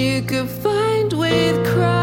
you could find with Christ.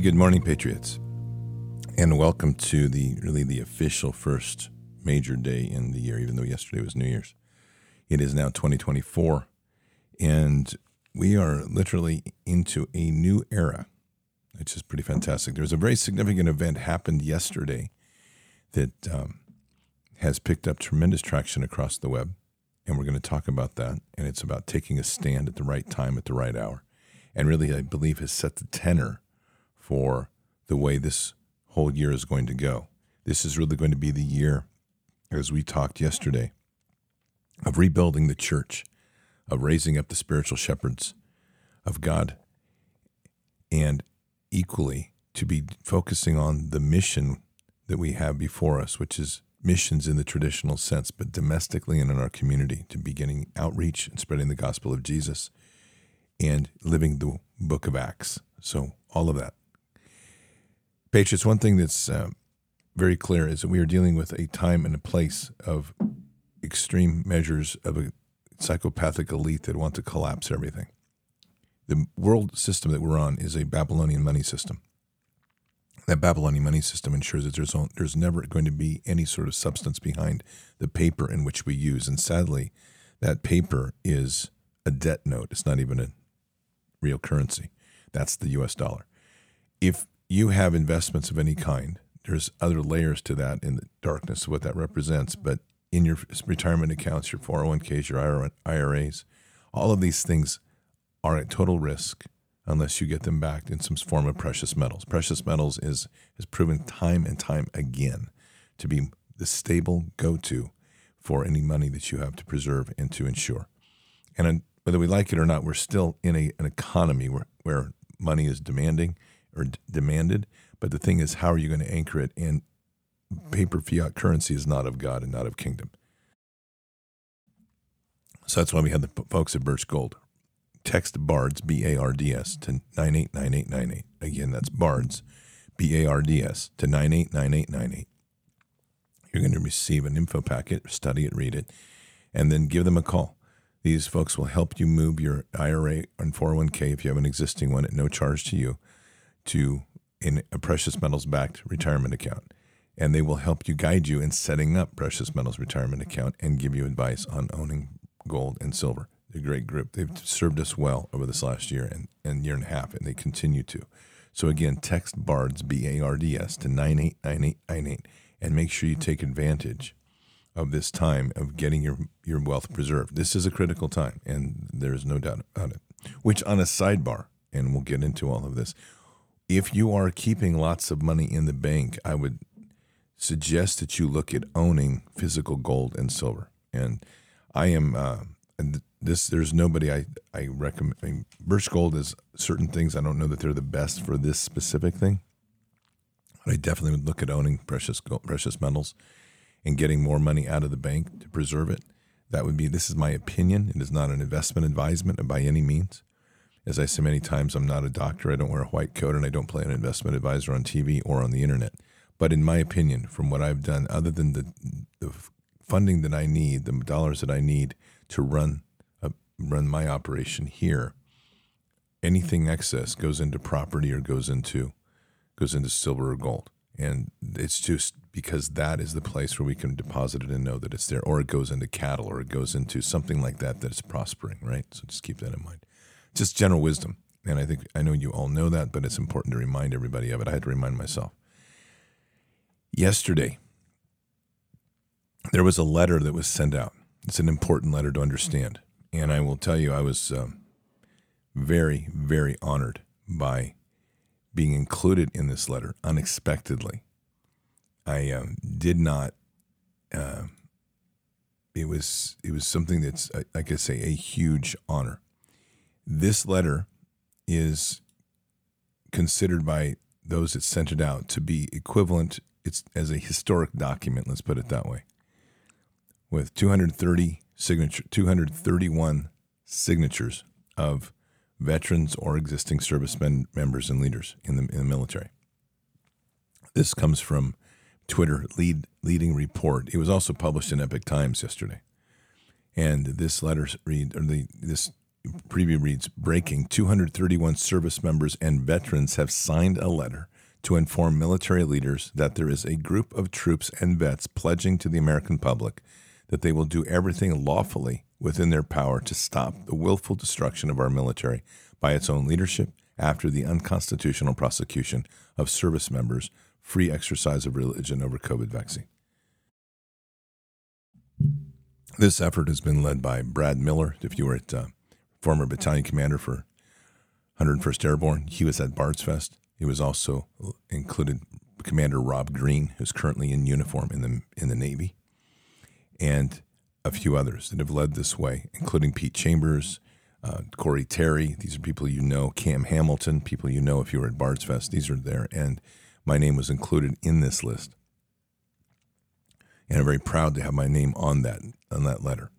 Hey, good morning, Patriots, and welcome to the really the official first major day in the year. Even though yesterday was New Year's, it is now 2024, and we are literally into a new era, which is pretty fantastic. There was a very significant event happened yesterday that um, has picked up tremendous traction across the web, and we're going to talk about that. And it's about taking a stand at the right time at the right hour, and really, I believe, has set the tenor for the way this whole year is going to go. This is really going to be the year, as we talked yesterday, of rebuilding the church, of raising up the spiritual shepherds of God, and equally to be focusing on the mission that we have before us, which is missions in the traditional sense, but domestically and in our community, to beginning outreach and spreading the gospel of Jesus and living the book of Acts. So, all of that. Patriots, one thing that's uh, very clear is that we are dealing with a time and a place of extreme measures of a psychopathic elite that want to collapse everything. The world system that we're on is a Babylonian money system. That Babylonian money system ensures that there's, there's never going to be any sort of substance behind the paper in which we use. And sadly, that paper is a debt note. It's not even a real currency. That's the US dollar. If you have investments of any kind, there's other layers to that in the darkness of what that represents. But in your retirement accounts, your 401ks, your IRAs, all of these things are at total risk unless you get them backed in some form of precious metals. Precious metals is has proven time and time again to be the stable go to for any money that you have to preserve and to insure. And uh, whether we like it or not, we're still in a, an economy where, where money is demanding or d- demanded. But the thing is, how are you going to anchor it? And paper fiat currency is not of God and not of kingdom. So that's why we had the folks at Birch Gold. Text BARDS, B A R D S, to 989898. Again, that's BARDS, B A R D S, to 989898. You're going to receive an info packet, study it, read it, and then give them a call. These folks will help you move your IRA and 401k if you have an existing one at no charge to you to in a precious metals backed retirement account. And they will help you guide you in setting up precious metals retirement account and give you advice on owning gold and silver. They're a great group. They've served us well over this last year and, and year and a half, and they continue to. So again, text BARDS, B A R D S, to 989898 and make sure you take advantage of this time of getting your, your wealth preserved. This is a critical time, and there's no doubt about it. Which, on a sidebar, and we'll get into all of this, if you are keeping lots of money in the bank, I would suggest that you look at owning physical gold and silver. And I am, uh, and this, there's nobody I, I recommend. I mean, Birch Gold is certain things. I don't know that they're the best for this specific thing. But I definitely would look at owning precious gold, precious metals and getting more money out of the bank to preserve it. That would be, this is my opinion. It is not an investment advisement by any means. As I say many times, I'm not a doctor. I don't wear a white coat and I don't play an investment advisor on TV or on the internet. But in my opinion, from what I've done, other than the, the funding that I need, the dollars that I need to run uh, run my operation here, anything excess goes into property or goes into goes into silver or gold. And it's just because that is the place where we can deposit it and know that it's there, or it goes into cattle, or it goes into something like that that is prospering, right? So just keep that in mind. Just general wisdom. And I think I know you all know that, but it's important to remind everybody of it. I had to remind myself. Yesterday, there was a letter that was sent out. It's an important letter to understand. And I will tell you, I was um, very, very honored by being included in this letter unexpectedly. I um, did not. Uh, it was it was something that's like I say a huge honor. This letter is considered by those that sent it out to be equivalent. It's as a historic document. Let's put it that way. With 230 signature, 231 signatures of veterans or existing servicemen members and leaders in the, in the military. This comes from Twitter lead leading report. It was also published in Epoch Times yesterday. And this letter read or the this preview reads breaking 231 service members and veterans have signed a letter to inform military leaders that there is a group of troops and vets pledging to the American public that they will do everything lawfully within their power to stop the willful destruction of our military by its own leadership after the unconstitutional prosecution of service members' free exercise of religion over COVID vaccine. This effort has been led by Brad Miller. If you were at uh, former battalion commander for 101st Airborne, he was at Bards Fest. He was also included Commander Rob Green, who's currently in uniform in the in the Navy, and a few others that have led this way, including Pete Chambers, uh, Corey Terry. These are people you know. Cam Hamilton, people you know if you were at Bards Fest. These are there, and my name was included in this list, and I'm very proud to have my name on that on that letter.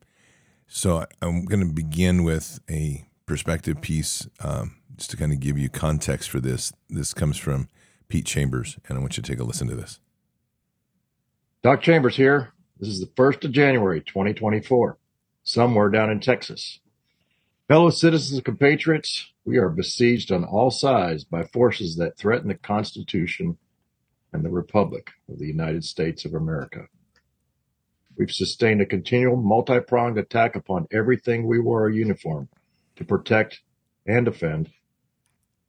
So I'm going to begin with a perspective piece, um, just to kind of give you context for this. This comes from Pete Chambers, and I want you to take a listen to this. Doc Chambers here. This is the 1st of January, 2024, somewhere down in Texas. Fellow citizens and compatriots, we are besieged on all sides by forces that threaten the Constitution and the Republic of the United States of America. We've sustained a continual multi pronged attack upon everything we wore a uniform to protect and defend.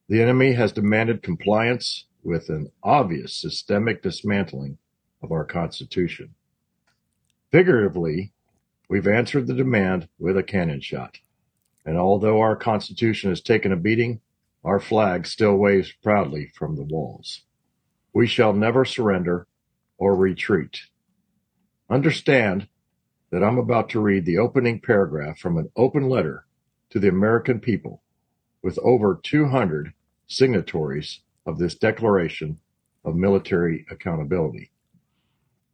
The enemy has demanded compliance with an obvious systemic dismantling of our Constitution. Figuratively, we've answered the demand with a cannon shot. And although our Constitution has taken a beating, our flag still waves proudly from the walls. We shall never surrender or retreat. Understand that I'm about to read the opening paragraph from an open letter to the American people with over 200 signatories of this Declaration of Military Accountability.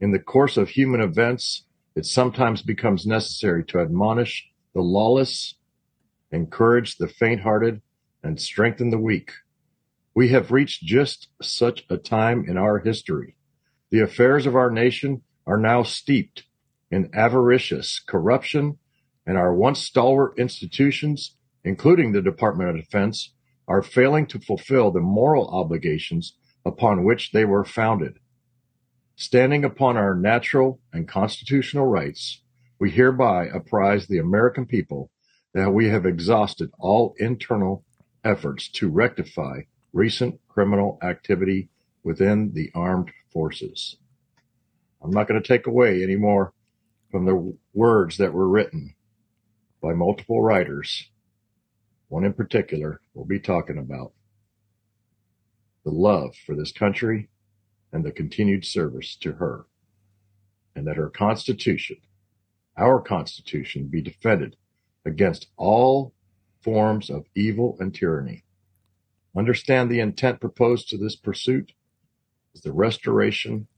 In the course of human events, it sometimes becomes necessary to admonish the lawless, encourage the faint hearted, and strengthen the weak. We have reached just such a time in our history. The affairs of our nation are now steeped in avaricious corruption, and our once stalwart institutions, including the Department of Defense, are failing to fulfill the moral obligations upon which they were founded. Standing upon our natural and constitutional rights, we hereby apprise the American people that we have exhausted all internal efforts to rectify recent criminal activity within the armed forces. I'm not going to take away any more from the words that were written by multiple writers. One in particular we'll be talking about the love for this country and the continued service to her, and that her Constitution, our Constitution, be defended against all forms of evil and tyranny. Understand the intent proposed to this pursuit is the restoration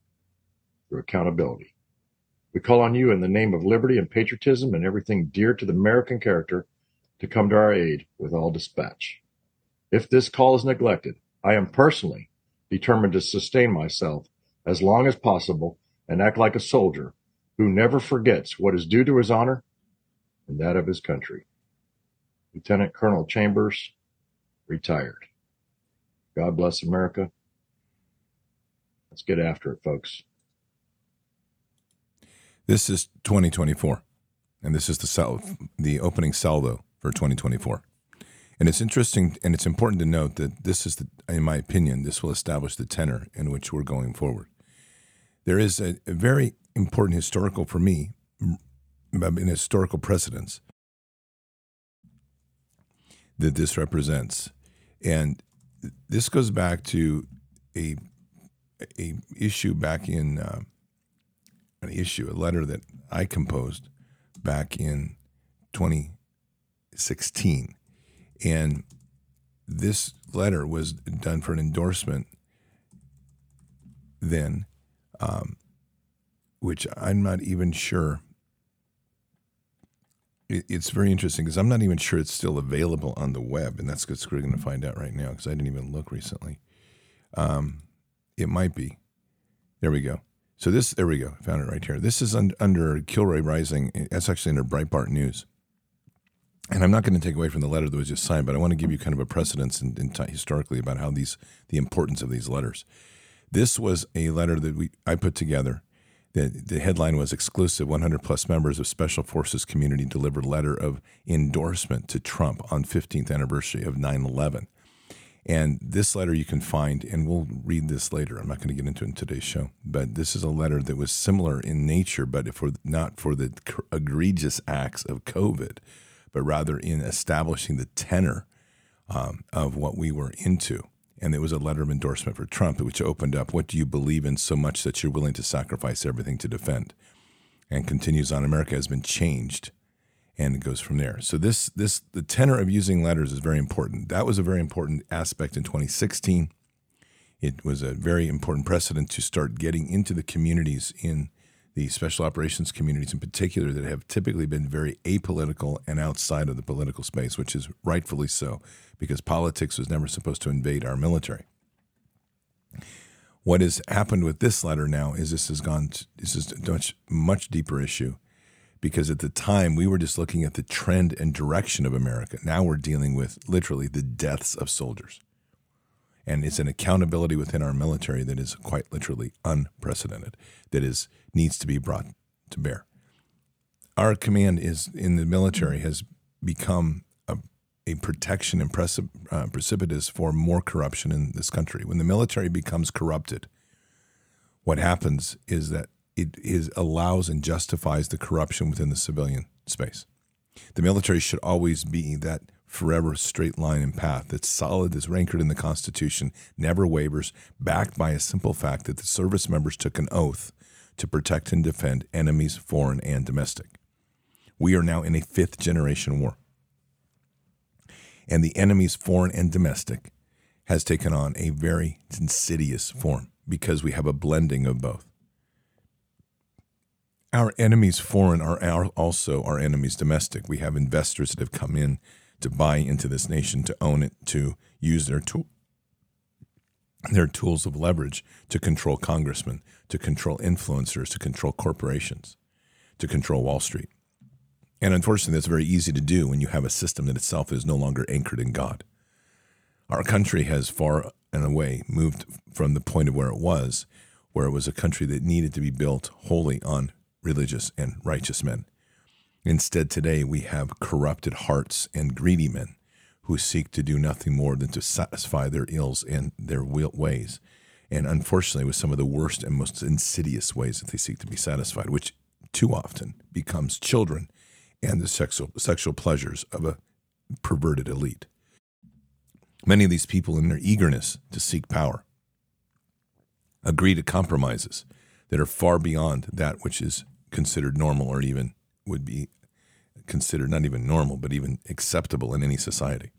through accountability. We call on you in the name of liberty and patriotism and everything dear to the American character to come to our aid with all dispatch. If this call is neglected, I am personally determined to sustain myself as long as possible and act like a soldier who never forgets what is due to his honor and that of his country. Lieutenant Colonel Chambers, retired. God bless America. Let's get after it, folks. This is 2024, and this is the sal- the opening salvo for 2024. And it's interesting and it's important to note that this is, the, in my opinion, this will establish the tenor in which we're going forward. There is a, a very important historical, for me, an historical precedence that this represents. And this goes back to a, a issue back in uh, an issue, a letter that I composed back in 2016. And this letter was done for an endorsement then, um, which I'm not even sure. it's very interesting because I'm not even sure it's still available on the web, and that's what we're going to find out right now because I didn't even look recently. Um, it might be. There we go. So this, there we go. Found it right here. This is un, under Kilroy Rising. That's actually under Breitbart News. And I'm not going to take away from the letter that was just signed, but I want to give you kind of a precedence in, in t- historically about how these, the importance of these letters. This was a letter that we I put together. The, the headline was exclusive 100 plus members of Special Forces community delivered letter of endorsement to Trump on 15th anniversary of 9 11. And this letter you can find, and we'll read this later. I'm not going to get into it in today's show, but this is a letter that was similar in nature, but for not for the egregious acts of COVID, but rather in establishing the tenor um, of what we were into. And it was a letter of endorsement for Trump, which opened up what do you believe in so much that you're willing to sacrifice everything to defend? And continues on America has been changed and it goes from there. So this this the tenor of using letters is very important. That was a very important aspect in 2016. It was a very important precedent to start getting into the communities in the special operations communities in particular that have typically been very apolitical and outside of the political space, which is rightfully so, because politics was never supposed to invade our military. What has happened with this letter now is this has gone. To, this is a much much deeper issue because at the time we were just looking at the trend and direction of America. Now we're dealing with literally the deaths of soldiers. And it's an accountability within our military that is quite literally unprecedented, that is needs to be brought to bear. Our command is in the military has become a, a protection and precip, uh, precipitous for more corruption in this country. When the military becomes corrupted, what happens is that it is allows and justifies the corruption within the civilian space. The military should always be that forever straight line and path that's solid, that's anchored in the Constitution, never wavers, backed by a simple fact that the service members took an oath to protect and defend enemies, foreign and domestic. We are now in a fifth generation war. And the enemies, foreign and domestic, has taken on a very insidious form because we have a blending of both. Our enemies, foreign, are our, also our enemies, domestic. We have investors that have come in to buy into this nation, to own it, to use their tool, their tools of leverage to control congressmen, to control influencers, to control corporations, to control Wall Street. And unfortunately, that's very easy to do when you have a system that itself is no longer anchored in God. Our country has far and away moved from the point of where it was, where it was a country that needed to be built wholly on religious and righteous men. Instead, today we have corrupted hearts and greedy men who seek to do nothing more than to satisfy their ills and their ways. And unfortunately, with some of the worst and most insidious ways that they seek to be satisfied, which too often becomes children and the sexual, sexual pleasures of a perverted elite. Many of these people, in their eagerness to seek power, agree to compromises that are far beyond that which is considered normal or even would be considered not even normal, but even acceptable in any society.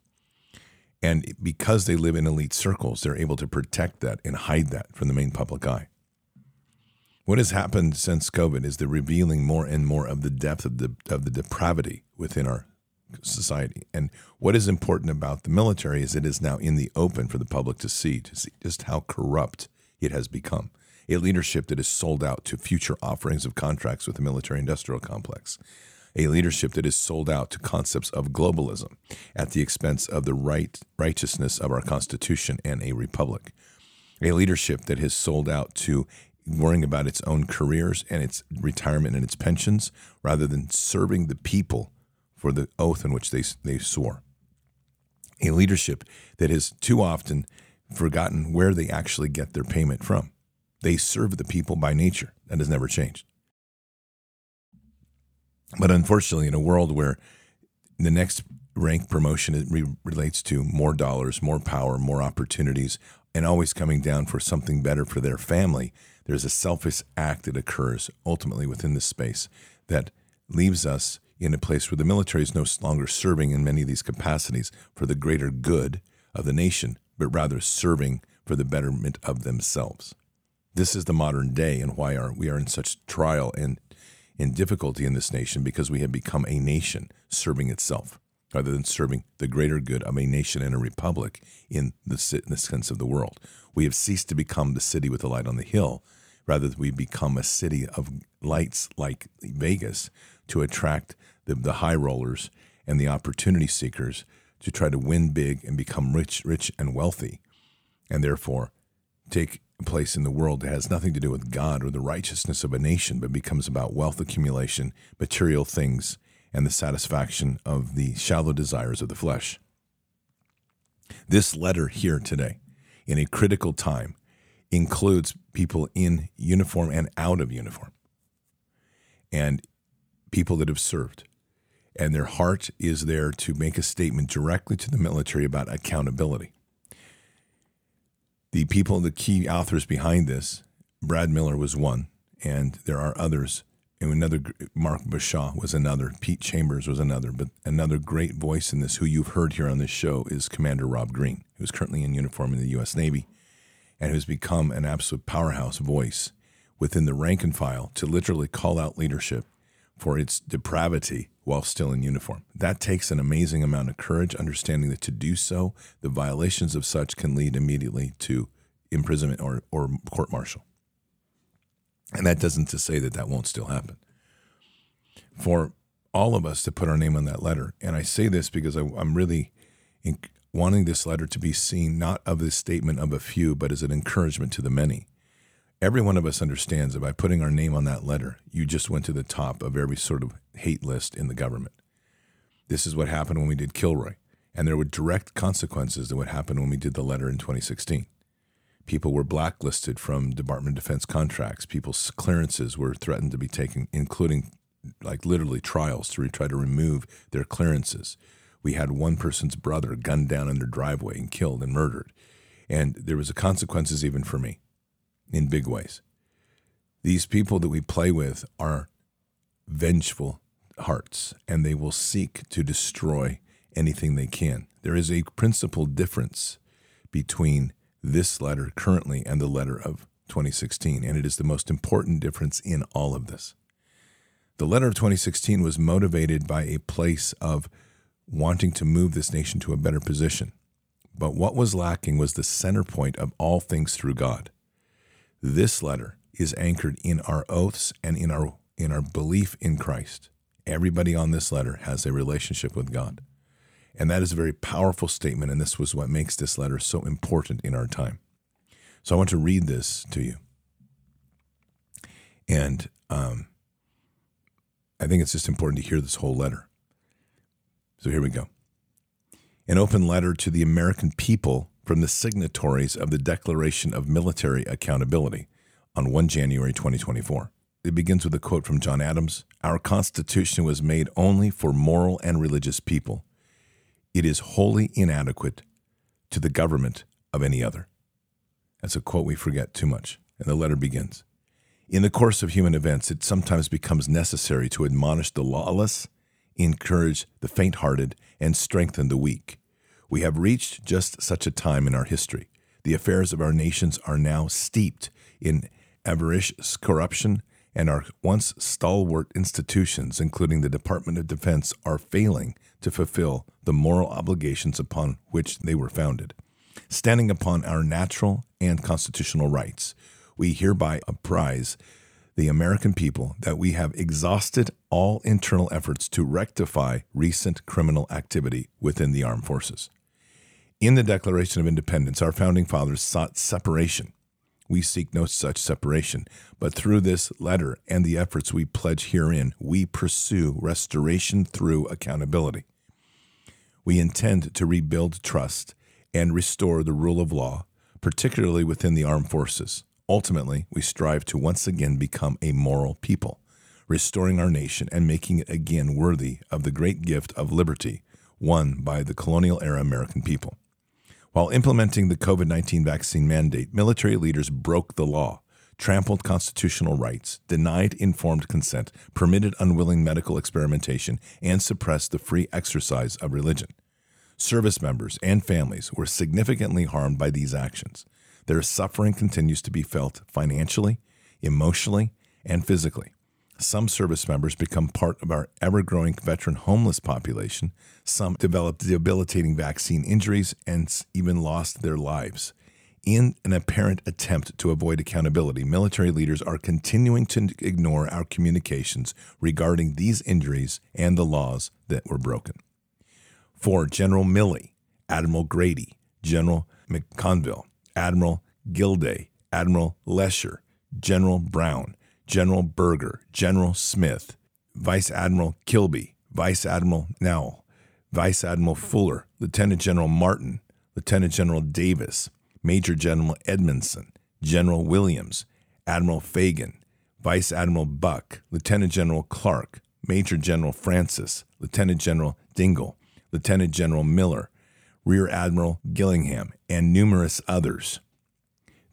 And because they live in elite circles, they're able to protect that and hide that from the main public eye. What has happened since COVID is the revealing more and more of the depth of the of the depravity within our society. And what is important about the military is it is now in the open for the public to see, to see just how corrupt it has become. A leadership that is sold out to future offerings of contracts with the military industrial complex a leadership that is sold out to concepts of globalism at the expense of the right righteousness of our Constitution and a republic. A leadership that has sold out to worrying about its own careers and its retirement and its pensions rather than serving the people for the oath in which they, they swore. A leadership that has too often forgotten where they actually get their payment from. They serve the people by nature. That has never changed. But unfortunately, in a world where the next rank promotion re- relates to more dollars, more power, more opportunities, and always coming down for something better for their family, there's a selfish act that occurs ultimately within this space that leaves us in a place where the military is no longer serving in many of these capacities for the greater good of the nation, but rather serving for the betterment of themselves. This is the modern day and why are, we are in such trial and in difficulty in this nation because we have become a nation serving itself rather than serving the greater good of a nation and a republic in the, in the sense of the world. We have ceased to become the city with the light on the hill. Rather, we become a city of lights like Vegas to attract the, the high rollers and the opportunity seekers to try to win big and become rich, rich and wealthy, and therefore take place in the world that has nothing to do with God or the righteousness of a nation, but becomes about wealth accumulation, material things, and the satisfaction of the shallow desires of the flesh. This letter here today, in a critical time, includes people in uniform and out of uniform, and people that have served. And their heart is there to make a statement directly to the military about accountability the people, the key authors behind this, Brad Miller was one, and there are others. And another, Mark Bashaw was another. Pete Chambers was another. But another great voice in this, who you've heard here on this show, is Commander Rob Green, who's currently in uniform in the U.S. Navy and who's become an absolute powerhouse voice within the rank and file to literally call out leadership for its depravity while still in uniform. That takes an amazing amount of courage, understanding that to do so, the violations of such can lead immediately to imprisonment or, or court martial. And that doesn't to say that that won't still happen. For all of us to put our name on that letter, and I say this because I, am really wanting this letter to be seen not of the statement of a few, but as an encouragement to the many every one of us understands that by putting our name on that letter, you just went to the top of every sort of hate list in the government. This is what happened when we did Kilroy. And there were direct consequences to what happened when we did the letter in 2016. People were blacklisted from Department of Defense contracts. People's clearances were threatened to be taken, including like literally trials to try to remove their clearances. We had one person's brother gunned down in their driveway and killed and murdered. And there was a consequences even for me in big ways. These people that we play with are vengeful hearts and they will seek to destroy anything they can. There is a principal difference between this letter currently and the letter of 2016, and it is the most important difference in all of this. The letter of 2016 was motivated by a place of wanting to move this nation to a better position. But what was lacking was the center point of all things through God. This letter is anchored in our oaths and in our in our belief in Christ. Everybody on this letter has a relationship with God. And that is a very powerful statement, and this was what makes this letter so important in our time. So I want to read this to you. And um, I think it's just important to hear this whole letter. So here we go. An open letter to the American people from the signatories of the Declaration of Military Accountability on 1 January 2024. It begins with a quote from John Adams Our Constitution was made only for moral and religious people. It is wholly inadequate to the government of any other. That's a quote we forget too much. And the letter begins In the course of human events, it sometimes becomes necessary to admonish the lawless, encourage the faint hearted, and strengthen the weak. We have reached just such a time in our history. The affairs of our nations are now steeped in avaricious corruption, and our once stalwart institutions, including the Department of Defense, are failing to fulfill the moral obligations upon which they were founded. Standing upon our natural and constitutional rights, we hereby apprise the American people that we have exhausted all internal efforts to rectify recent criminal activity within the armed forces. In the Declaration of Independence, our founding fathers sought separation we seek no such separation, but through this letter and the efforts we pledge herein, we pursue restoration through accountability. We intend to rebuild trust and restore the rule of law, particularly within the armed forces. Ultimately, we strive to once again become a moral people, restoring our nation and making it again worthy of the great gift of liberty won by the colonial era American people. While implementing the COVID 19 vaccine mandate, military leaders broke the law, trampled constitutional rights, denied informed consent, permitted unwilling medical experimentation, and suppressed the free exercise of religion. Service members and families were significantly harmed by these actions. Their suffering continues to be felt financially, emotionally, and physically. Some service members become part of our ever growing veteran homeless population. Some develop debilitating vaccine injuries and even lost their lives. In an apparent attempt to avoid accountability, military leaders are continuing to ignore our communications regarding these injuries and the laws that were broken. For General Milley, Admiral Grady, General McConville, Admiral Gilday, Admiral Lescher, General Brown, General Berger, General Smith, Vice Admiral Kilby, Vice Admiral Nowell, Vice Admiral Fuller, Lieutenant General Martin, Lieutenant General Davis, Major General Edmondson, General Williams, Admiral Fagan, Vice Admiral Buck, Lieutenant General Clark, Major General Francis, Lieutenant General Dingle, Lieutenant General Miller, Rear Admiral Gillingham, and numerous others.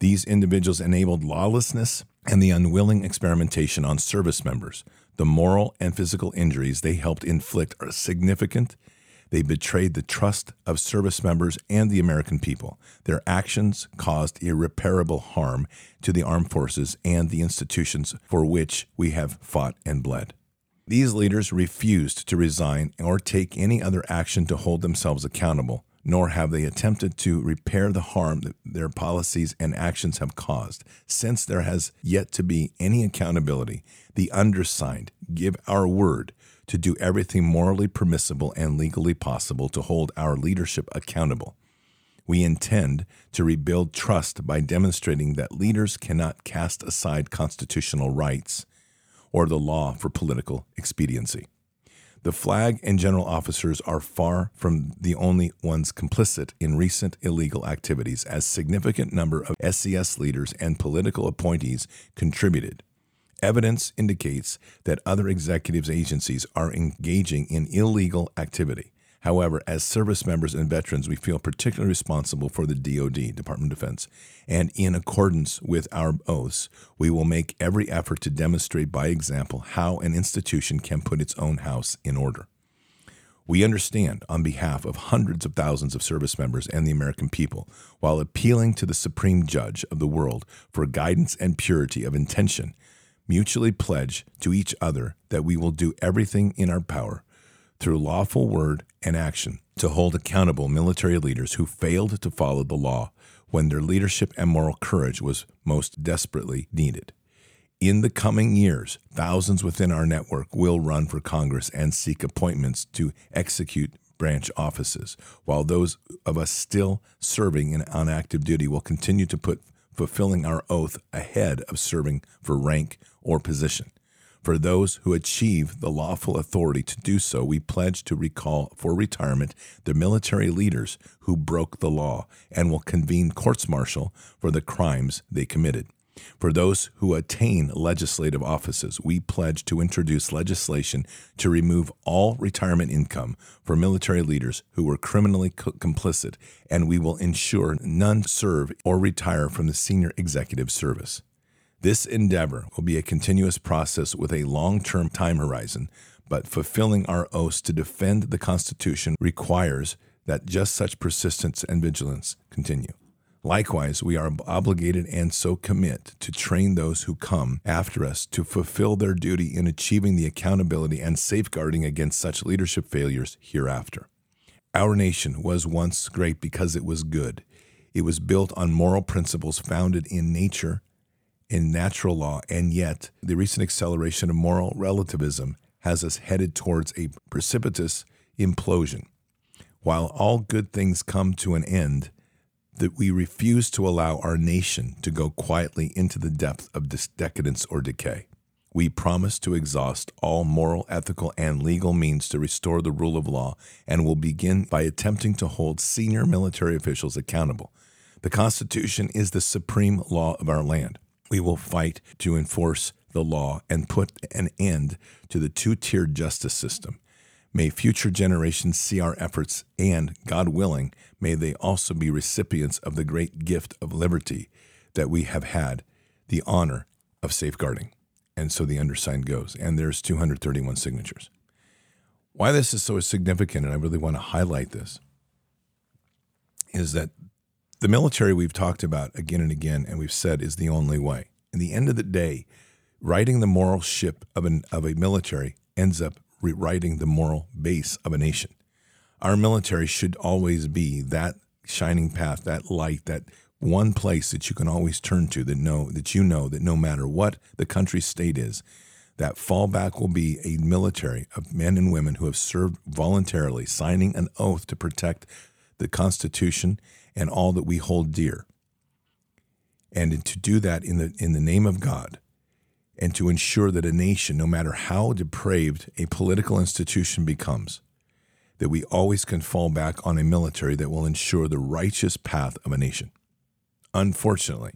These individuals enabled lawlessness and the unwilling experimentation on service members. The moral and physical injuries they helped inflict are significant. They betrayed the trust of service members and the American people. Their actions caused irreparable harm to the armed forces and the institutions for which we have fought and bled. These leaders refused to resign or take any other action to hold themselves accountable nor have they attempted to repair the harm that their policies and actions have caused. Since there has yet to be any accountability, the undersigned give our word to do everything morally permissible and legally possible to hold our leadership accountable. We intend to rebuild trust by demonstrating that leaders cannot cast aside constitutional rights or the law for political expediency. The flag and general officers are far from the only ones complicit in recent illegal activities, as significant number of SES leaders and political appointees contributed. Evidence indicates that other executives agencies are engaging in illegal activity. However, as service members and veterans, we feel particularly responsible for the DoD, Department of Defense, and in accordance with our oaths, we will make every effort to demonstrate by example how an institution can put its own house in order. We understand, on behalf of hundreds of thousands of service members and the American people, while appealing to the Supreme Judge of the world for guidance and purity of intention, mutually pledge to each other that we will do everything in our power through lawful word and action to hold accountable military leaders who failed to follow the law when their leadership and moral courage was most desperately needed. In the coming years, thousands within our network will run for Congress and seek appointments to execute branch offices, while those of us still serving in, on active duty will continue to put fulfilling our oath ahead of serving for rank or position. For those who achieve the lawful authority to do so, we pledge to recall for retirement the military leaders who broke the law and will convene courts martial for the crimes they committed. For those who attain legislative offices, we pledge to introduce legislation to remove all retirement income for military leaders who were criminally co- complicit, and we will ensure none serve or retire from the senior executive service. This endeavor will be a continuous process with a long term time horizon, but fulfilling our oaths to defend the Constitution requires that just such persistence and vigilance continue. Likewise, we are obligated and so commit to train those who come after us to fulfill their duty in achieving the accountability and safeguarding against such leadership failures hereafter. Our nation was once great because it was good. It was built on moral principles founded in nature, in natural law, and yet the recent acceleration of moral relativism has us headed towards a precipitous implosion. While all good things come to an end, that we refuse to allow our nation to go quietly into the depth of decadence or decay. We promise to exhaust all moral, ethical, and legal means to restore the rule of law and will begin by attempting to hold senior military officials accountable. The Constitution is the supreme law of our land. We will fight to enforce the law and put an end to the two tiered justice system. May future generations see our efforts, and, God willing, may they also be recipients of the great gift of liberty that we have had the honor of safeguarding. And so the undersigned goes. And there's 231 signatures. Why this is so significant, and I really want to highlight this, is that the military we've talked about again and again, and we've said is the only way. In the end of the day, riding the moral ship of, an, of a military ends up rewriting the moral base of a nation. Our military should always be that shining path, that light, that one place that you can always turn to that know that you know that no matter what the country state is, that fallback will be a military of men and women who have served voluntarily, signing an oath to protect the Constitution and all that we hold dear. And to do that in the in the name of God and to ensure that a nation, no matter how depraved a political institution becomes, that we always can fall back on a military that will ensure the righteous path of a nation. Unfortunately,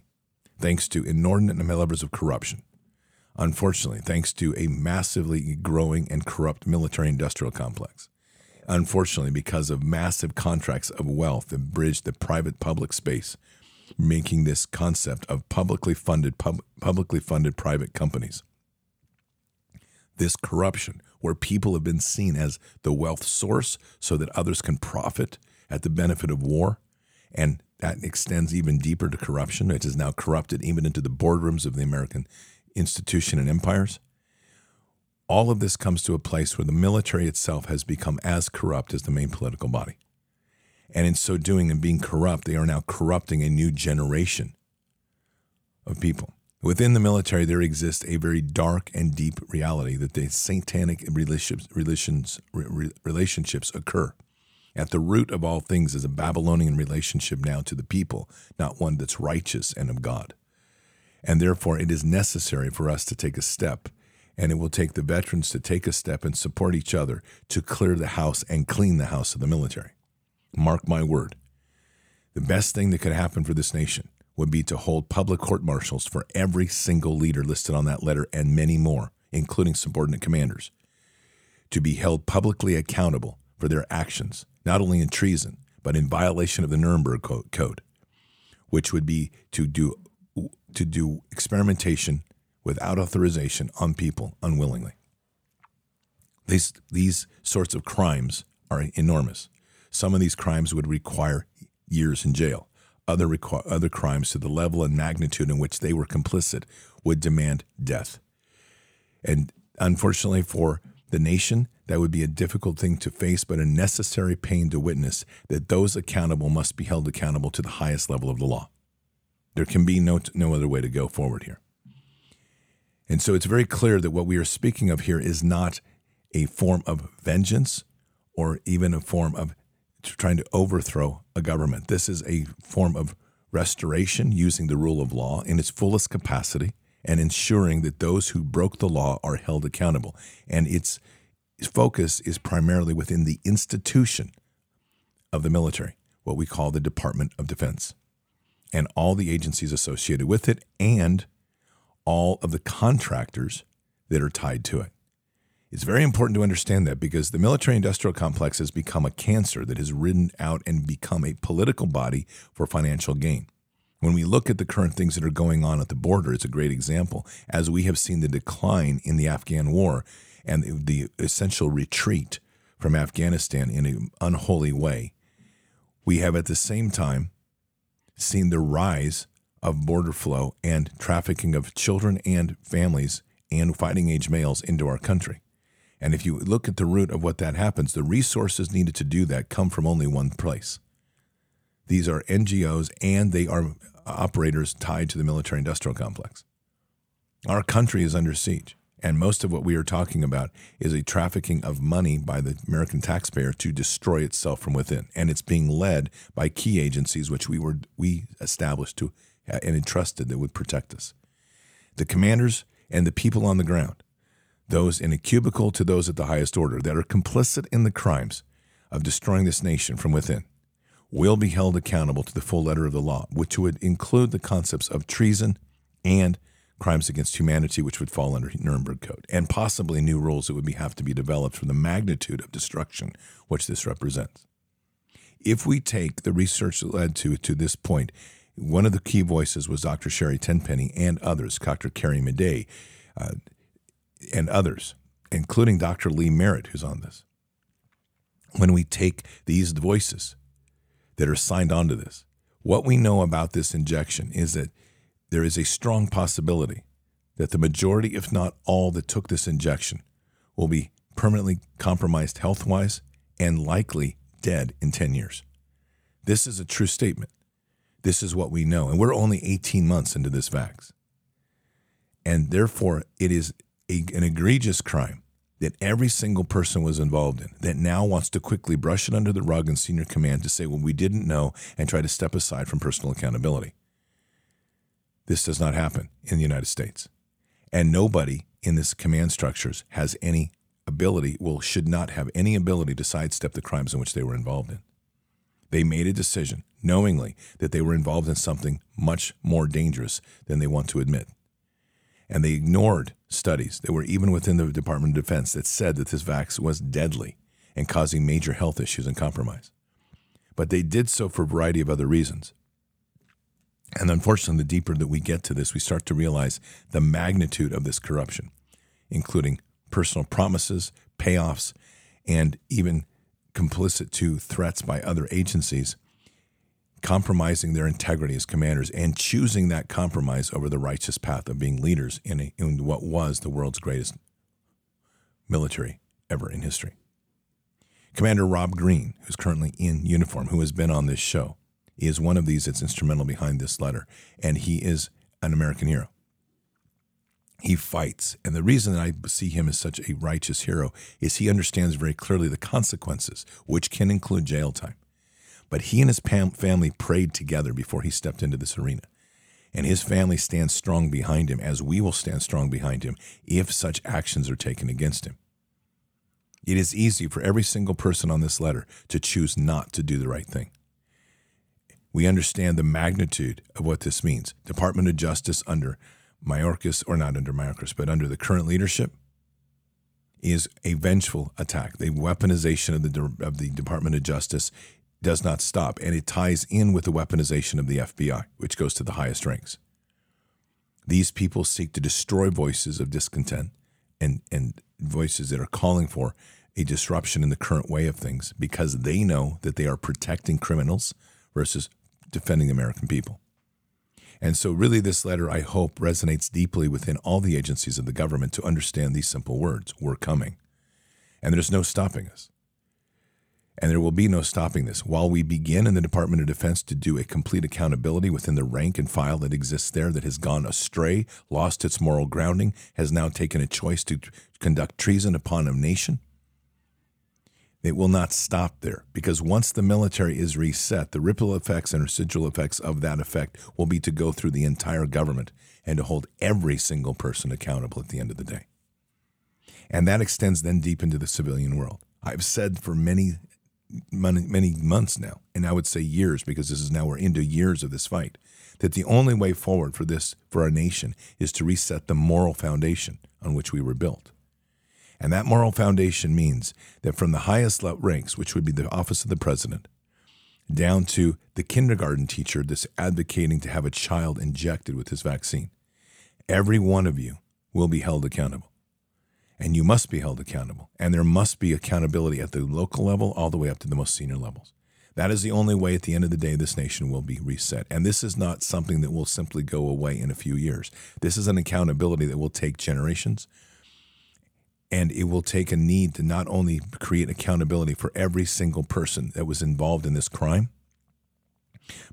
thanks to inordinate levels of corruption, unfortunately, thanks to a massively growing and corrupt military industrial complex, unfortunately, because of massive contracts of wealth that bridge the private public space making this concept of publicly funded pub, publicly funded private companies. This corruption, where people have been seen as the wealth source so that others can profit at the benefit of war, and that extends even deeper to corruption. It is now corrupted even into the boardrooms of the American institution and empires. All of this comes to a place where the military itself has become as corrupt as the main political body. And in so doing and being corrupt, they are now corrupting a new generation of people. Within the military, there exists a very dark and deep reality that the satanic relationships, relations, relationships occur. At the root of all things is a Babylonian relationship now to the people, not one that's righteous and of God. And therefore, it is necessary for us to take a step, and it will take the veterans to take a step and support each other to clear the house and clean the house of the military. Mark my word. The best thing that could happen for this nation would be to hold public court martials for every single leader listed on that letter and many more, including subordinate commanders, to be held publicly accountable for their actions, not only in treason, but in violation of the Nuremberg Code, which would be to do, to do experimentation without authorization on people unwillingly. These, these sorts of crimes are enormous. Some of these crimes would require years in jail. Other, requ- other crimes to the level and magnitude in which they were complicit would demand death. And unfortunately for the nation, that would be a difficult thing to face, but a necessary pain to witness that those accountable must be held accountable to the highest level of the law. There can be no, no other way to go forward here. And so it's very clear that what we are speaking of here is not a form of vengeance or even a form of trying to overthrow a government. This is a form of restoration using the rule of law in its fullest capacity and ensuring that those who broke the law are held accountable. And its focus is primarily within the institution of the military, what we call the Department of Defense, and all the agencies associated with it, and all of the contractors that are tied to it. It's very important to understand that because the military industrial complex has become a cancer that has ridden out and become a political body for financial gain. When we look at the current things that are going on at the border, it's a great example. As we have seen the decline in the Afghan war and the essential retreat from Afghanistan in an unholy way, we have at the same time seen the rise of border flow and trafficking of children and families and fighting age males into our country. And if you look at the root of what that happens, the resources needed to do that come from only one place. These are NGOs and they are operators tied to the military industrial complex. Our country is under siege. And most of what we are talking about is a trafficking of money by the American taxpayer to destroy itself from within. And it's being led by key agencies which we were we established to Uh, and entrusted that would protect us. The commanders and the people on the ground those in a cubicle to those at the highest order that are complicit in the crimes of destroying this nation from within will be held accountable to the full letter of the law, which would include the concepts of treason and crimes against humanity, which would fall under Nuremberg Code, and possibly new rules that would be, have to be developed for the magnitude of destruction which this represents. If we take the research that led to to this point, one of the key voices was Dr. Sherri Tenpenny and others, Dr. Carrie Madej, uh, and others, including Dr. Lee Merritt, who's on this. When we take these voices that are signed onto this, what we know about this injection is that there is a strong possibility that the majority, if not all, that took this injection will be permanently compromised health wise and likely dead in 10 years. This is a true statement. This is what we know. And we're only 18 months into this vax. And therefore, it is a, an egregious crime that every single person was involved in that now wants to quickly brush it under the rug in senior command to say, well, we didn't know and try to step aside from personal accountability. This does not happen in the United States. And nobody in this command structures has any ability, well, should not have any ability to sidestep the crimes in which they were involved in. They made a decision knowingly that they were involved in something much more dangerous than they want to admit and they ignored studies that were even within the Department of Defense that said that this vax was deadly and causing major health issues and compromise. But they did so for a variety of other reasons. And unfortunately, the deeper that we get to this, we start to realize the magnitude of this corruption, including personal promises, payoffs, and even complicit to threats by other agencies compromising their integrity as commanders and choosing that compromise over the righteous path of being leaders in, a, in what was the world's greatest military ever in history. Commander Rob Green, who's currently in uniform, who has been on this show, is one of these that's instrumental behind this letter, and he is an American hero. He fights, and the reason that I see him as such a righteous hero is he understands very clearly the consequences, which can include jail time. But he and his family prayed together before he stepped into this arena. And his family stands strong behind him, as we will stand strong behind him if such actions are taken against him. It is easy for every single person on this letter to choose not to do the right thing. We understand the magnitude of what this means. Department of Justice under Mayorkas, or not under Mayorkas, but under the current leadership, is a vengeful attack. The weaponization of the of the Department of Justice does not stop, and it ties in with the weaponization of the FBI, which goes to the highest ranks. These people seek to destroy voices of discontent and, and voices that are calling for a disruption in the current way of things because they know that they are protecting criminals versus defending the American people. And so, really, this letter, I hope, resonates deeply within all the agencies of the government to understand these simple words We're coming. And there's no stopping us. And there will be no stopping this. While we begin in the Department of Defense to do a complete accountability within the rank and file that exists there that has gone astray, lost its moral grounding, has now taken a choice to conduct treason upon a nation, it will not stop there because once the military is reset, the ripple effects and residual effects of that effect will be to go through the entire government and to hold every single person accountable at the end of the day. And that extends then deep into the civilian world. I've said for many, many, many months now, and I would say years because this is now we're into years of this fight, that the only way forward for this, for our nation, is to reset the moral foundation on which we were built. And that moral foundation means that from the highest ranks, which would be the office of the president, down to the kindergarten teacher that's advocating to have a child injected with this vaccine, every one of you will be held accountable. And you must be held accountable. And there must be accountability at the local level all the way up to the most senior levels. That is the only way at the end of the day this nation will be reset. And this is not something that will simply go away in a few years. This is an accountability that will take generations, and it will take a need to not only create accountability for every single person that was involved in this crime,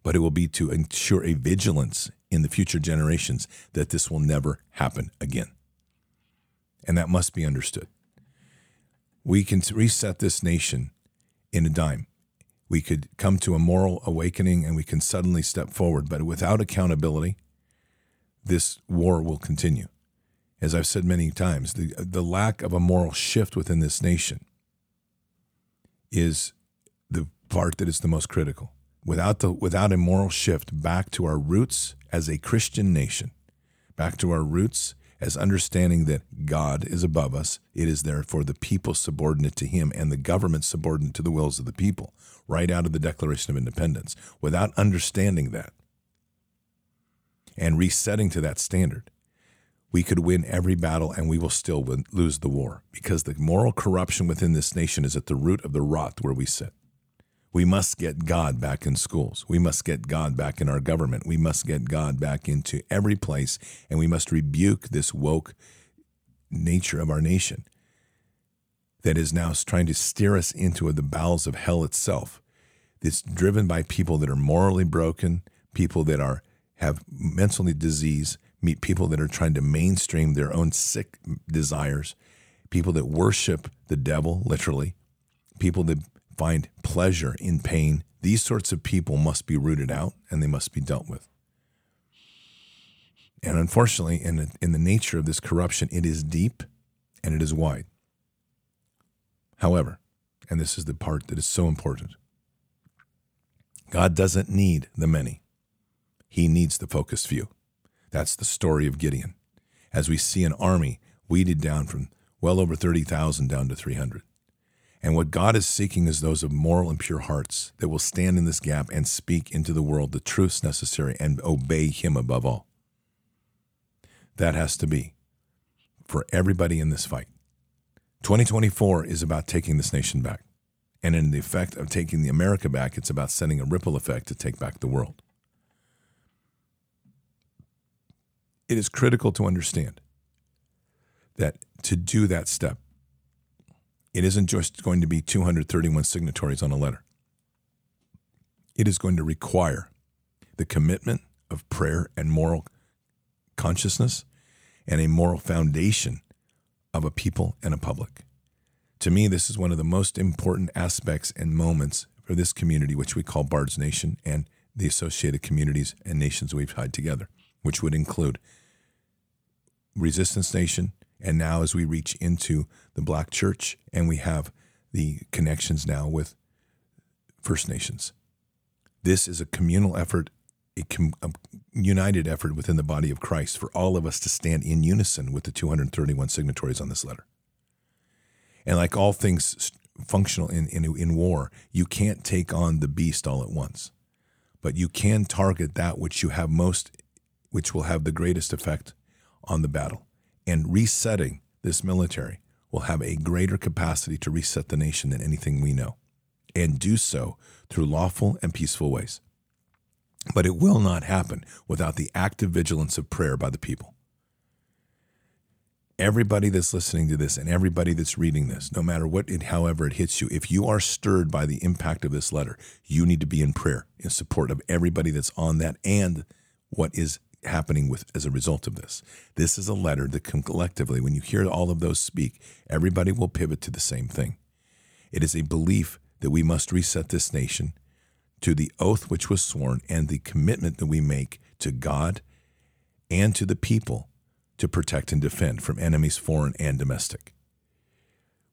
but it will be to ensure a vigilance in the future generations that this will never happen again. And that must be understood. We can reset this nation in a dime. We could come to a moral awakening and we can suddenly step forward, but without accountability, this war will continue as I've said many times, the, the lack of a moral shift within this nation is the part that is the most critical. Without, the, without a moral shift back to our roots as a Christian nation, back to our roots as understanding that God is above us, it is therefore the people subordinate to Him and the government subordinate to the wills of the people, right out of the Declaration of Independence. Without understanding that and resetting to that standard, we could win every battle and we will still win, lose the war because the moral corruption within this nation is at the root of the rot where we sit. We must get God back in schools. We must get God back in our government. We must get God back into every place, and we must rebuke this woke nature of our nation that is now trying to steer us into the bowels of hell itself. It's driven by people that are morally broken, people that are have mental disease, meet people that are trying to mainstream their own sick desires, people that worship the devil, literally, people that find pleasure in pain. These sorts of people must be rooted out and they must be dealt with. And unfortunately, in the, in the nature of this corruption, it is deep and it is wide. However, and this is the part that is so important God doesn't need the many, He needs the focused few. That's the story of Gideon. As we see an army weeded down from well over 30,000 down to 300. And what God is seeking is those of moral and pure hearts that will stand in this gap and speak into the world the truths necessary and obey Him above all. That has to be for everybody in this fight. 2024 is about taking this nation back. And in the effect of taking the America back, it's about sending a ripple effect to take back the world. it is critical to understand that to do that step, it isn't just going to be 231 signatories on a letter. It is going to require the commitment of prayer and moral consciousness and a moral foundation of a people and a public. To me, this is one of the most important aspects and moments for this community, which we call Bard's Nation, and the associated communities and nations we've tied together, which would include Resistance Nation, and now as we reach into the Black Church, and we have the connections now with First Nations. This is a communal effort, a, com- a, united effort within the body of Christ for all of us to stand in unison with the 231 signatories on this letter. And like all things functional in, in, in war, you can't take on the beast all at once, but you can target that which you have most, which will have the greatest effect on the battle. And resetting this military will have a greater capacity to reset the nation than anything we know, and do so through lawful and peaceful ways. But it will not happen without the active vigilance of prayer by the people. Everybody that's listening to this and everybody that's reading this, no matter what it, however it hits you, if you are stirred by the impact of this letter, you need to be in prayer in support of everybody that's on that and what is happening with as a result of this. This is a letter that collectively, when you hear all of those speak, everybody will pivot to the same thing. It is a belief that we must reset this nation to the oath which was sworn and the commitment that we make to God and to the people to protect and defend from enemies foreign and domestic.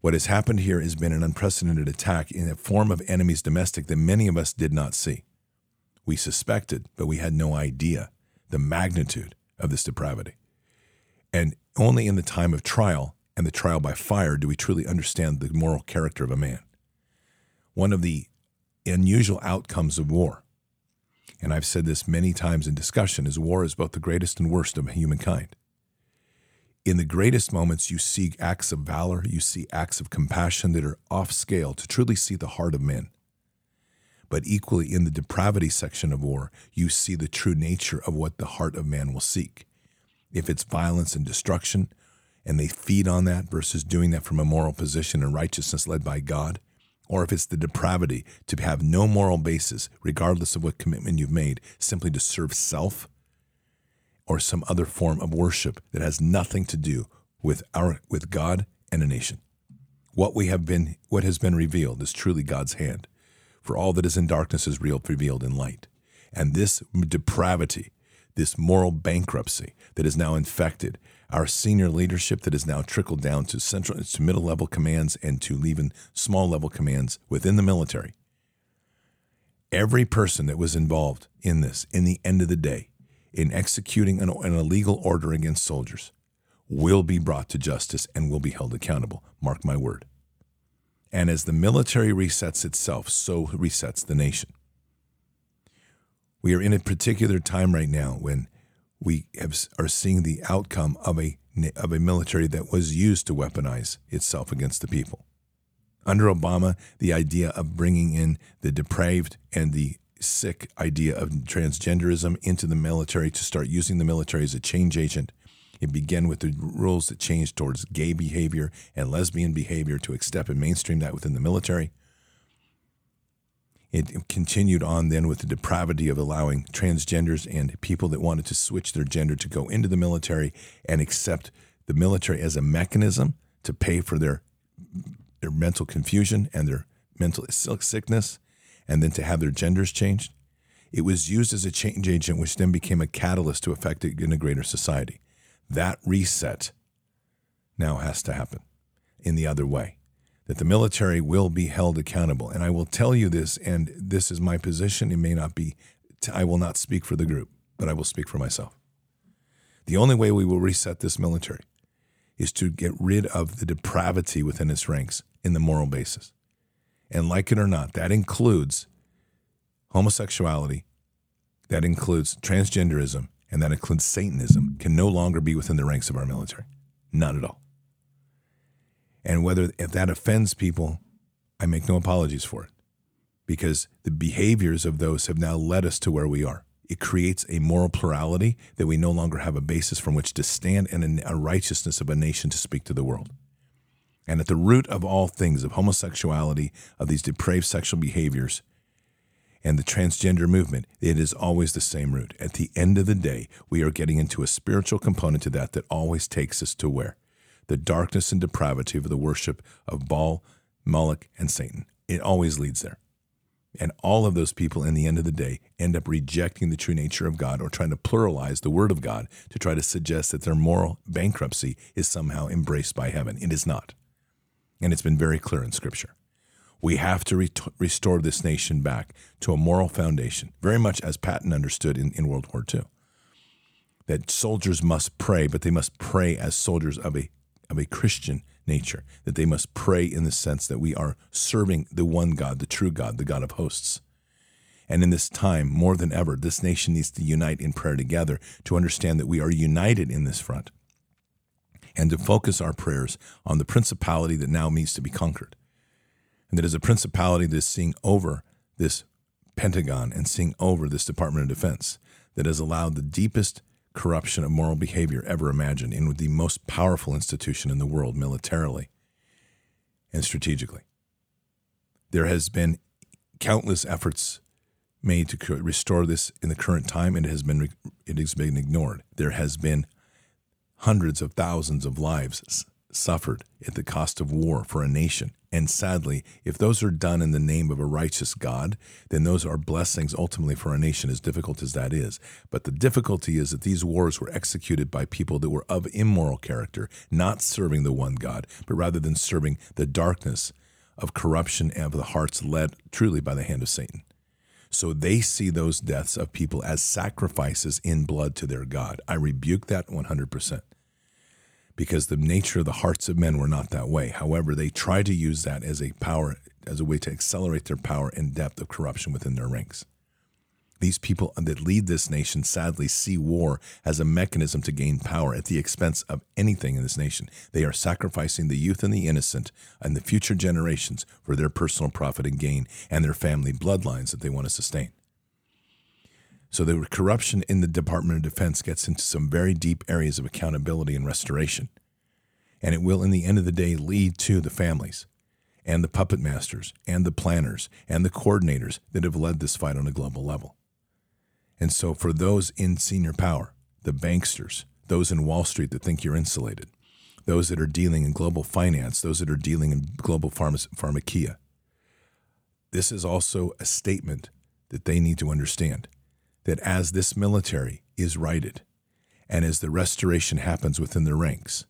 What has happened here has been an unprecedented attack in a form of enemies domestic that many of us did not see. We suspected, but we had no idea the magnitude of this depravity. And only in the time of trial and the trial by fire do we truly understand the moral character of a man. One of the unusual outcomes of war, and I've said this many times in discussion, is war is both the greatest and worst of humankind. In the greatest moments, you see acts of valor, you see acts of compassion that are off scale to truly see the heart of men. But equally, in the depravity section of war, you see the true nature of what the heart of man will seek. If it's violence and destruction, and they feed on that versus doing that from a moral position and righteousness led by God, or if it's the depravity to have no moral basis, regardless of what commitment you've made, simply to serve self or some other form of worship that has nothing to do with our with God and a nation. What we have been what has been revealed is truly God's hand for all that is in darkness is revealed in light. And this depravity, this moral bankruptcy that is now infected our senior leadership that has now trickled down to central to middle level commands and to even small level commands within the military. Every person that was involved in this, in the end of the day, in executing an, an illegal order against soldiers, will be brought to justice and will be held accountable. Mark my word. And as the military resets itself, so resets the nation. We are in a particular time right now when we have, are seeing the outcome of a, of a military that was used to weaponize itself against the people. Under Obama, the idea of bringing in the depraved and the sick idea of transgenderism into the military to start using the military as a change agent it began with the rules that changed towards gay behavior and lesbian behavior to accept and mainstream that within the military. It continued on then with the depravity of allowing transgenders and people that wanted to switch their gender to go into the military and accept the military as a mechanism to pay for their their mental confusion and their mental sickness and then to have their genders changed. It was used as a change agent, which then became a catalyst to affect it in a greater society. That reset now has to happen in the other way, that the military will be held accountable. And I will tell you this, and this is my position. It may not be, I will not speak for the group, but I will speak for myself. The only way we will reset this military is to get rid of the depravity within its ranks in the moral basis. And like it or not, that includes homosexuality, that includes transgenderism, and that includes Satanism, can no longer be within the ranks of our military. Not at all. And whether if that offends people, I make no apologies for it because the behaviors of those have now led us to where we are. It creates a moral plurality that we no longer have a basis from which to stand and a righteousness of a nation to speak to the world. And at the root of all things, of homosexuality, of these depraved sexual behaviors, and the transgender movement, it is always the same root. At the end of the day, we are getting into a spiritual component to that that always takes us to where? The darkness and depravity of the worship of Baal, Moloch, and Satan. It always leads there. And all of those people, in the end of the day, end up rejecting the true nature of God or trying to pluralize the Word of God to try to suggest that their moral bankruptcy is somehow embraced by heaven. It is not. And it's been very clear in Scripture. We have to re- restore this nation back to a moral foundation, very much as Patton understood in, in World War II. That soldiers must pray, but they must pray as soldiers of a, of a Christian nature, that they must pray in the sense that we are serving the one God, the true God, the God of hosts. And in this time, more than ever, this nation needs to unite in prayer together to understand that we are united in this front and to focus our prayers on the principality that now needs to be conquered. And that is a principality that is seeing over this Pentagon and seeing over this Department of Defense that has allowed the deepest corruption of moral behavior ever imagined in the most powerful institution in the world militarily and strategically. There has been countless efforts made to restore this in the current time, and it has been it has been ignored. There has been hundreds of thousands of lives suffered at the cost of war for a nation. And sadly, if those are done in the name of a righteous God, then those are blessings ultimately for a nation, as difficult as that is. But the difficulty is that these wars were executed by people that were of immoral character, not serving the one God, but rather than serving the darkness of corruption and of the hearts led truly by the hand of Satan. So they see those deaths of people as sacrifices in blood to their God. I rebuke that 100% because the nature of the hearts of men were not that way. However, they try to use that as a power, as a way to accelerate their power and depth of corruption within their ranks. These people that lead this nation sadly see war as a mechanism to gain power at the expense of anything in this nation. They are sacrificing the youth and the innocent and the future generations for their personal profit and gain and their family bloodlines that they want to sustain. So the corruption in the Department of Defense gets into some very deep areas of accountability and restoration. And it will, in the end of the day, lead to the families and the puppet masters and the planners and the coordinators that have led this fight on a global level. And so, for those in senior power, the banksters, those in Wall Street that think you're insulated, those that are dealing in global finance, those that are dealing in global pharma- this is also a statement that they need to understand that as this military is righted and as the restoration happens within the ranks,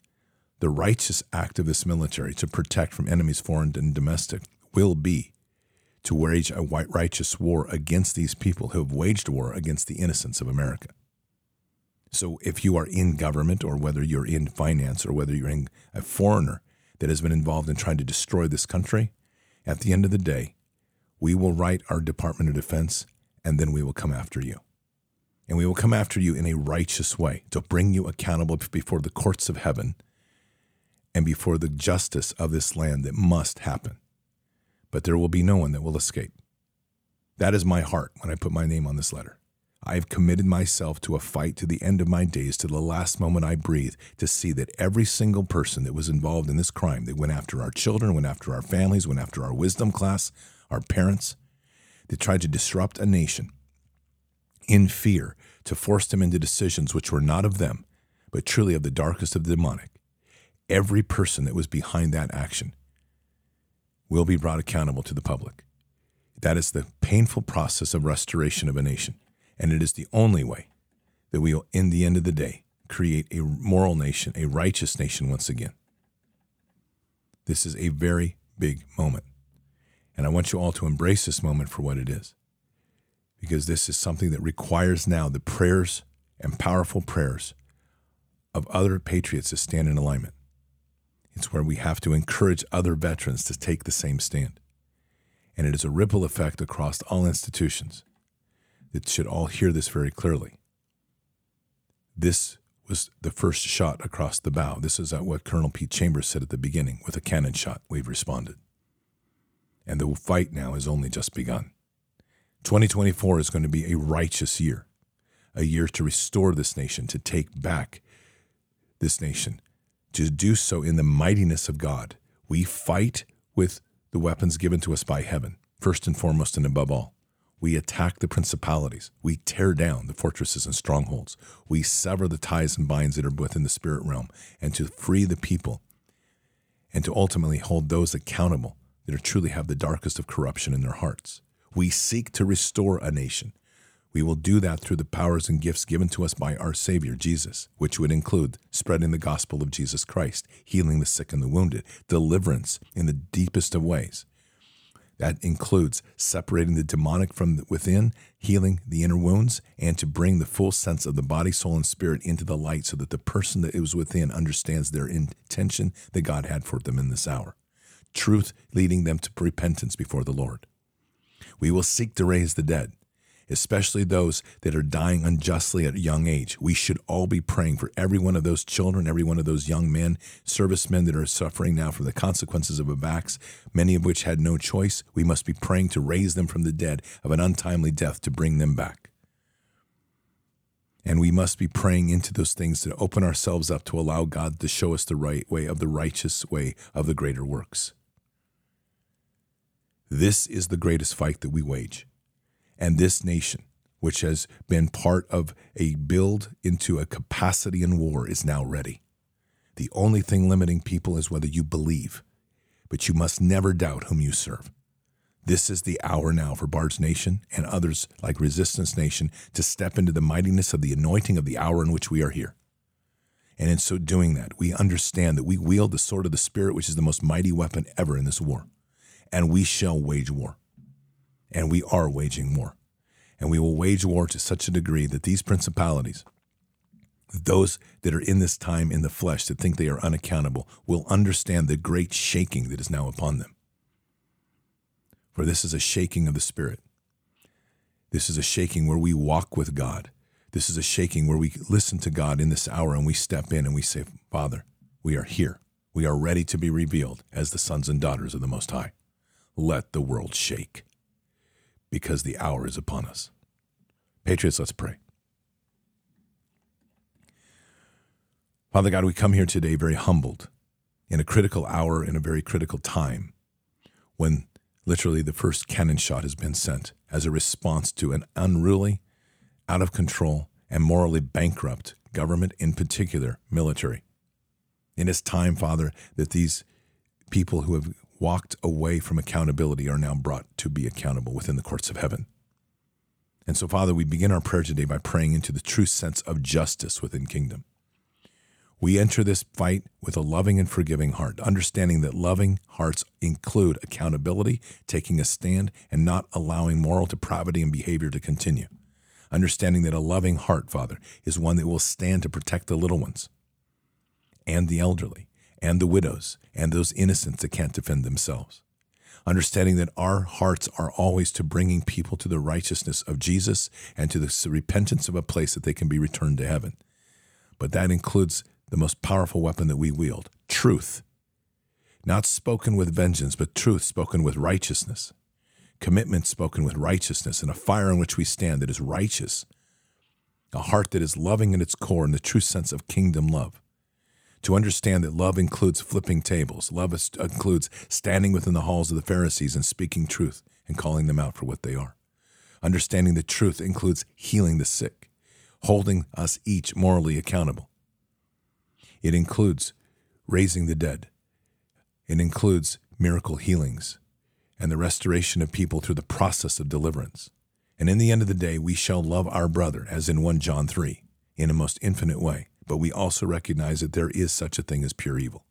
the righteous act of this military to protect from enemies, foreign and domestic, will be to wage a white righteous war against these people who have waged war against the innocence of America. So if you are in government or whether you're in finance or whether you're in a foreigner that has been involved in trying to destroy this country, at the end of the day, we will right our Department of Defense and then we will come after you and we will come after you in a righteous way to bring you accountable before the courts of heaven and before the justice of this land that must happen. But there will be no one that will escape. That is my heart when I put my name on this letter. I have committed myself to a fight to the end of my days, to the last moment I breathe, to see that every single person that was involved in this crime, that went after our children, went after our families, went after our wisdom class, our parents, that tried to disrupt a nation, in fear to force them into decisions which were not of them, but truly of the darkest of the demonic. Every person that was behind that action will be brought accountable to the public. That is the painful process of restoration of a nation. And it is the only way that we will, in the end of the day, create a moral nation, a righteous nation once again. This is a very big moment. And I want you all to embrace this moment for what it is because this is something that requires now the prayers and powerful prayers of other patriots to stand in alignment. It's where we have to encourage other veterans to take the same stand. And it is a ripple effect across all institutions that should all hear this very clearly. This was the first shot across the bow. This is what Colonel Pete Chambers said at the beginning with a cannon shot. We've responded. And the fight now has only just begun. 2024 is going to be a righteous year, a year to restore this nation, to take back this nation, to do so in the mightiness of God. We fight with the weapons given to us by heaven, first and foremost and above all. We attack the principalities. We tear down the fortresses and strongholds. We sever the ties and binds that are within the spirit realm, and to free the people, and to ultimately hold those accountable that truly have the darkest of corruption in their hearts. We seek to restore a nation. We will do that through the powers and gifts given to us by our Savior, Jesus, which would include spreading the gospel of Jesus Christ, healing the sick and the wounded, deliverance in the deepest of ways, That includes separating the demonic from within, healing the inner wounds, and to bring the full sense of the body, soul, and spirit into the light so that the person that is within understands their intention that God had for them in this hour. Truth leading them to repentance before the Lord. We will seek to raise the dead especially those that are dying unjustly at a young age. We should all be praying for every one of those children, every one of those young men, servicemen that are suffering now from the consequences of a attacks, many of which had no choice. We must be praying to raise them from the dead of an untimely death to bring them back. And we must be praying into those things to open ourselves up to allow God to show us the right way of the righteous way of the greater works. This is the greatest fight that we wage. And this nation, which has been part of a build into a capacity in war, is now ready. The only thing limiting people is whether you believe, but you must never doubt whom you serve. This is the hour now for Bard's Nation and others like Resistance Nation to step into the mightiness of the anointing of the hour in which we are here. And in so doing that, we understand that we wield the sword of the Spirit, which is the most mighty weapon ever in this war. And we shall wage war and we are waging war. And we will wage war to such a degree that these principalities, those that are in this time in the flesh that think they are unaccountable, will understand the great shaking that is now upon them. For this is a shaking of the Spirit. This is a shaking where we walk with God. This is a shaking where we listen to God in this hour and we step in and we say, Father, we are here. We are ready to be revealed as the sons and daughters of the Most High. Let the world shake because the hour is upon us. Patriots, let's pray. Father God, we come here today very humbled in a critical hour, in a very critical time, when literally the first cannon shot has been sent as a response to an unruly, out of control, and morally bankrupt government, in particular military. In It is time, Father, that these people who have walked away from accountability are now brought to be accountable within the courts of heaven. And so, Father, we begin our prayer today by praying into the true sense of justice within kingdom. We enter this fight with a loving and forgiving heart, understanding that loving hearts include accountability, taking a stand, and not allowing moral depravity and behavior to continue. Understanding that a loving heart, Father, is one that will stand to protect the little ones and the elderly and the widows and those innocents that can't defend themselves. Understanding that our hearts are always to bringing people to the righteousness of Jesus and to the repentance of a place that they can be returned to heaven. But that includes the most powerful weapon that we wield truth. Not spoken with vengeance, but truth spoken with righteousness. Commitment spoken with righteousness, and a fire in which we stand that is righteous. A heart that is loving in its core in the true sense of kingdom love to understand that love includes flipping tables. Love includes standing within the halls of the Pharisees and speaking truth and calling them out for what they are. Understanding the truth includes healing the sick, holding us each morally accountable. It includes raising the dead. It includes miracle healings and the restoration of people through the process of deliverance. And in the end of the day, we shall love our brother, as in 1 John 3, in a most infinite way but we also recognize that there is such a thing as pure evil.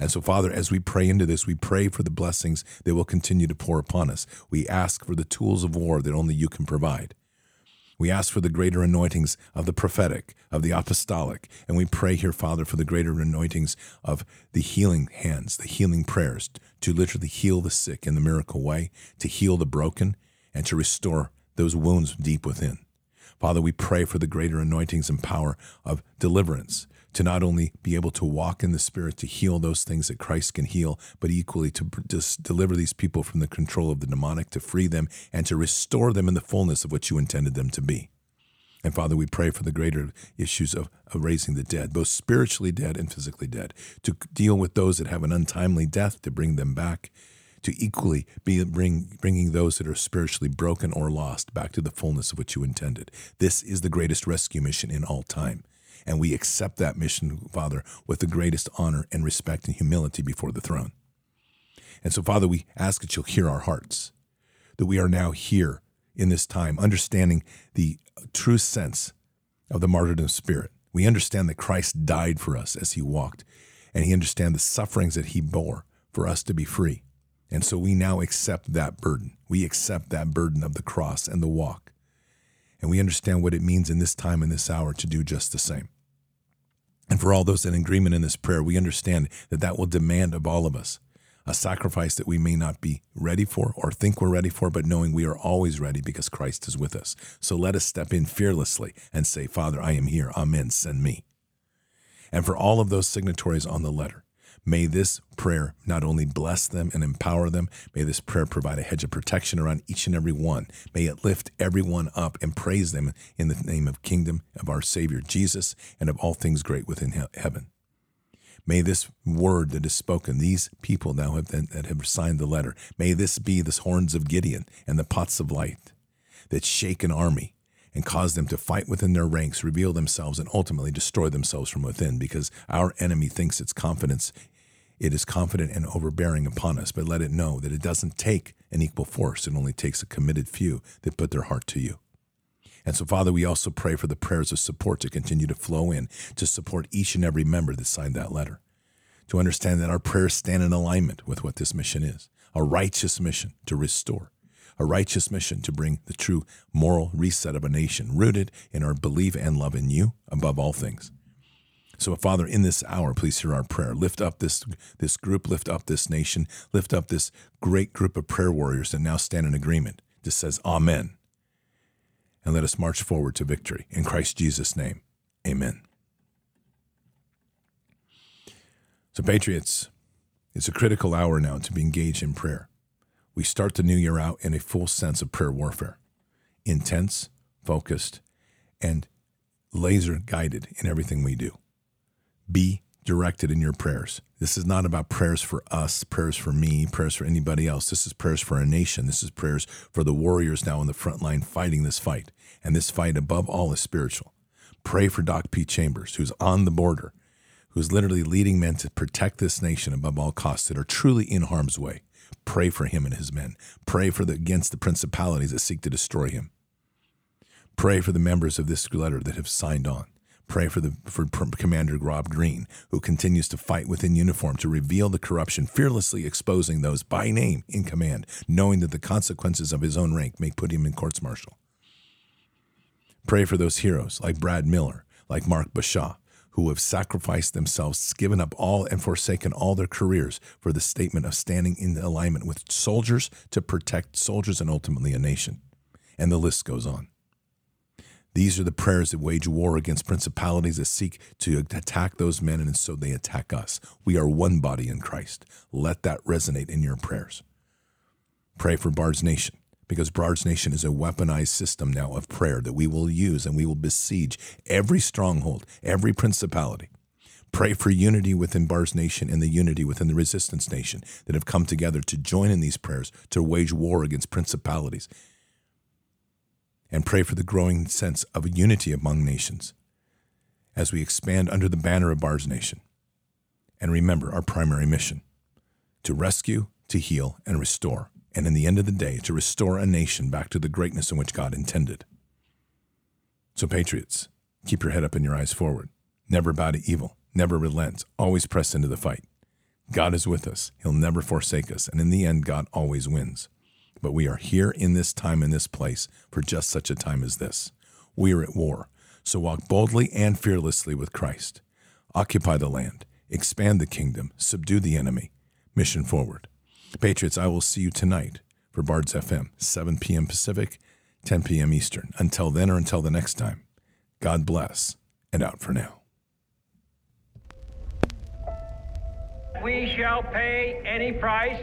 And so, Father, as we pray into this, we pray for the blessings that will continue to pour upon us. We ask for the tools of war that only you can provide. We ask for the greater anointings of the prophetic, of the apostolic, and we pray here, Father, for the greater anointings of the healing hands, the healing prayers, to literally heal the sick in the miracle way, to heal the broken, and to restore those wounds deep within. Father, we pray for the greater anointings and power of deliverance to not only be able to walk in the Spirit to heal those things that Christ can heal, but equally to just deliver these people from the control of the demonic, to free them, and to restore them in the fullness of what you intended them to be. And Father, we pray for the greater issues of, of, raising the dead, both spiritually dead and physically dead, to deal with those that have an untimely death, to bring them back, to equally be bring, bringing those that are spiritually broken or lost back to the fullness of what you intended. This is the greatest rescue mission in all time. And we accept that mission, Father, with the greatest honor and respect and humility before the throne. And so, Father, we ask that you'll hear our hearts, that we are now here in this time, understanding the true sense of the martyrdom spirit. We understand that Christ died for us as he walked, and he understands the sufferings that he bore for us to be free And so we now accept that burden. We accept that burden of the cross and the walk. And we understand what it means in this time and this hour to do just the same. And for all those in agreement in this prayer, we understand that that will demand of all of us a sacrifice that we may not be ready for or think we're ready for, but knowing we are always ready because Christ is with us. So let us step in fearlessly and say, Father, I am here. Amen. Send me. And for all of those signatories on the letter, May this prayer not only bless them and empower them, may this prayer provide a hedge of protection around each and every one. May it lift everyone up and praise them in the name of kingdom of our Savior Jesus and of all things great within heaven. May this word that is spoken, these people now have, that have signed the letter, may this be the horns of Gideon and the pots of light that shake an army and cause them to fight within their ranks, reveal themselves, and ultimately destroy themselves from within because our enemy thinks its confidence it is confident and overbearing upon us, but let it know that it doesn't take an equal force. It only takes a committed few that put their heart to you. And so, Father, we also pray for the prayers of support to continue to flow in to support each and every member that signed that letter. To understand that our prayers stand in alignment with what this mission is a righteous mission to restore, a righteous mission to bring the true moral reset of a nation rooted in our belief and love in you above all things. So, Father, in this hour, please hear our prayer. Lift up this, this group, lift up this nation, lift up this great group of prayer warriors that now stand in agreement. Just says, Amen. And let us march forward to victory. In Christ Jesus' name, amen. So, Patriots, it's a critical hour now to be engaged in prayer. We start the new year out in a full sense of prayer warfare intense, focused, and laser guided in everything we do be directed in your prayers. This is not about prayers for us, prayers for me, prayers for anybody else. This is prayers for a nation. This is prayers for the warriors now on the front line fighting this fight. And this fight, above all, is spiritual. Pray for Doc P. Chambers, who's on the border, who's literally leading men to protect this nation above all costs that are truly in harm's way. Pray for him and his men. Pray for the against the principalities that seek to destroy him. Pray for the members of this letter that have signed on. Pray for the for Commander Rob Green, who continues to fight within uniform to reveal the corruption, fearlessly exposing those by name in command, knowing that the consequences of his own rank may put him in courts martial. Pray for those heroes like Brad Miller, like Mark Bashaw, who have sacrificed themselves, given up all and forsaken all their careers for the statement of standing in alignment with soldiers to protect soldiers and ultimately a nation. And the list goes on. These are the prayers that wage war against principalities that seek to attack those men, and so they attack us. We are one body in Christ. Let that resonate in your prayers. Pray for Bard's Nation, because Bard's Nation is a weaponized system now of prayer that we will use and we will besiege every stronghold, every principality. Pray for unity within Bard's Nation and the unity within the Resistance Nation that have come together to join in these prayers to wage war against principalities and pray for the growing sense of unity among nations as we expand under the banner of Bard's Nation. And remember our primary mission to rescue, to heal, and restore, and in the end of the day, to restore a nation back to the greatness in which God intended. So, Patriots, keep your head up and your eyes forward. Never bow to evil, never relent, always press into the fight. God is with us, He'll never forsake us, and in the end, God always wins. But we are here in this time, in this place, for just such a time as this. We are at war. So walk boldly and fearlessly with Christ. Occupy the land, expand the kingdom, subdue the enemy. Mission forward. Patriots, I will see you tonight for Bards FM, 7 p.m. Pacific, 10 p.m. Eastern. Until then or until the next time, God bless and out for now. We shall pay any price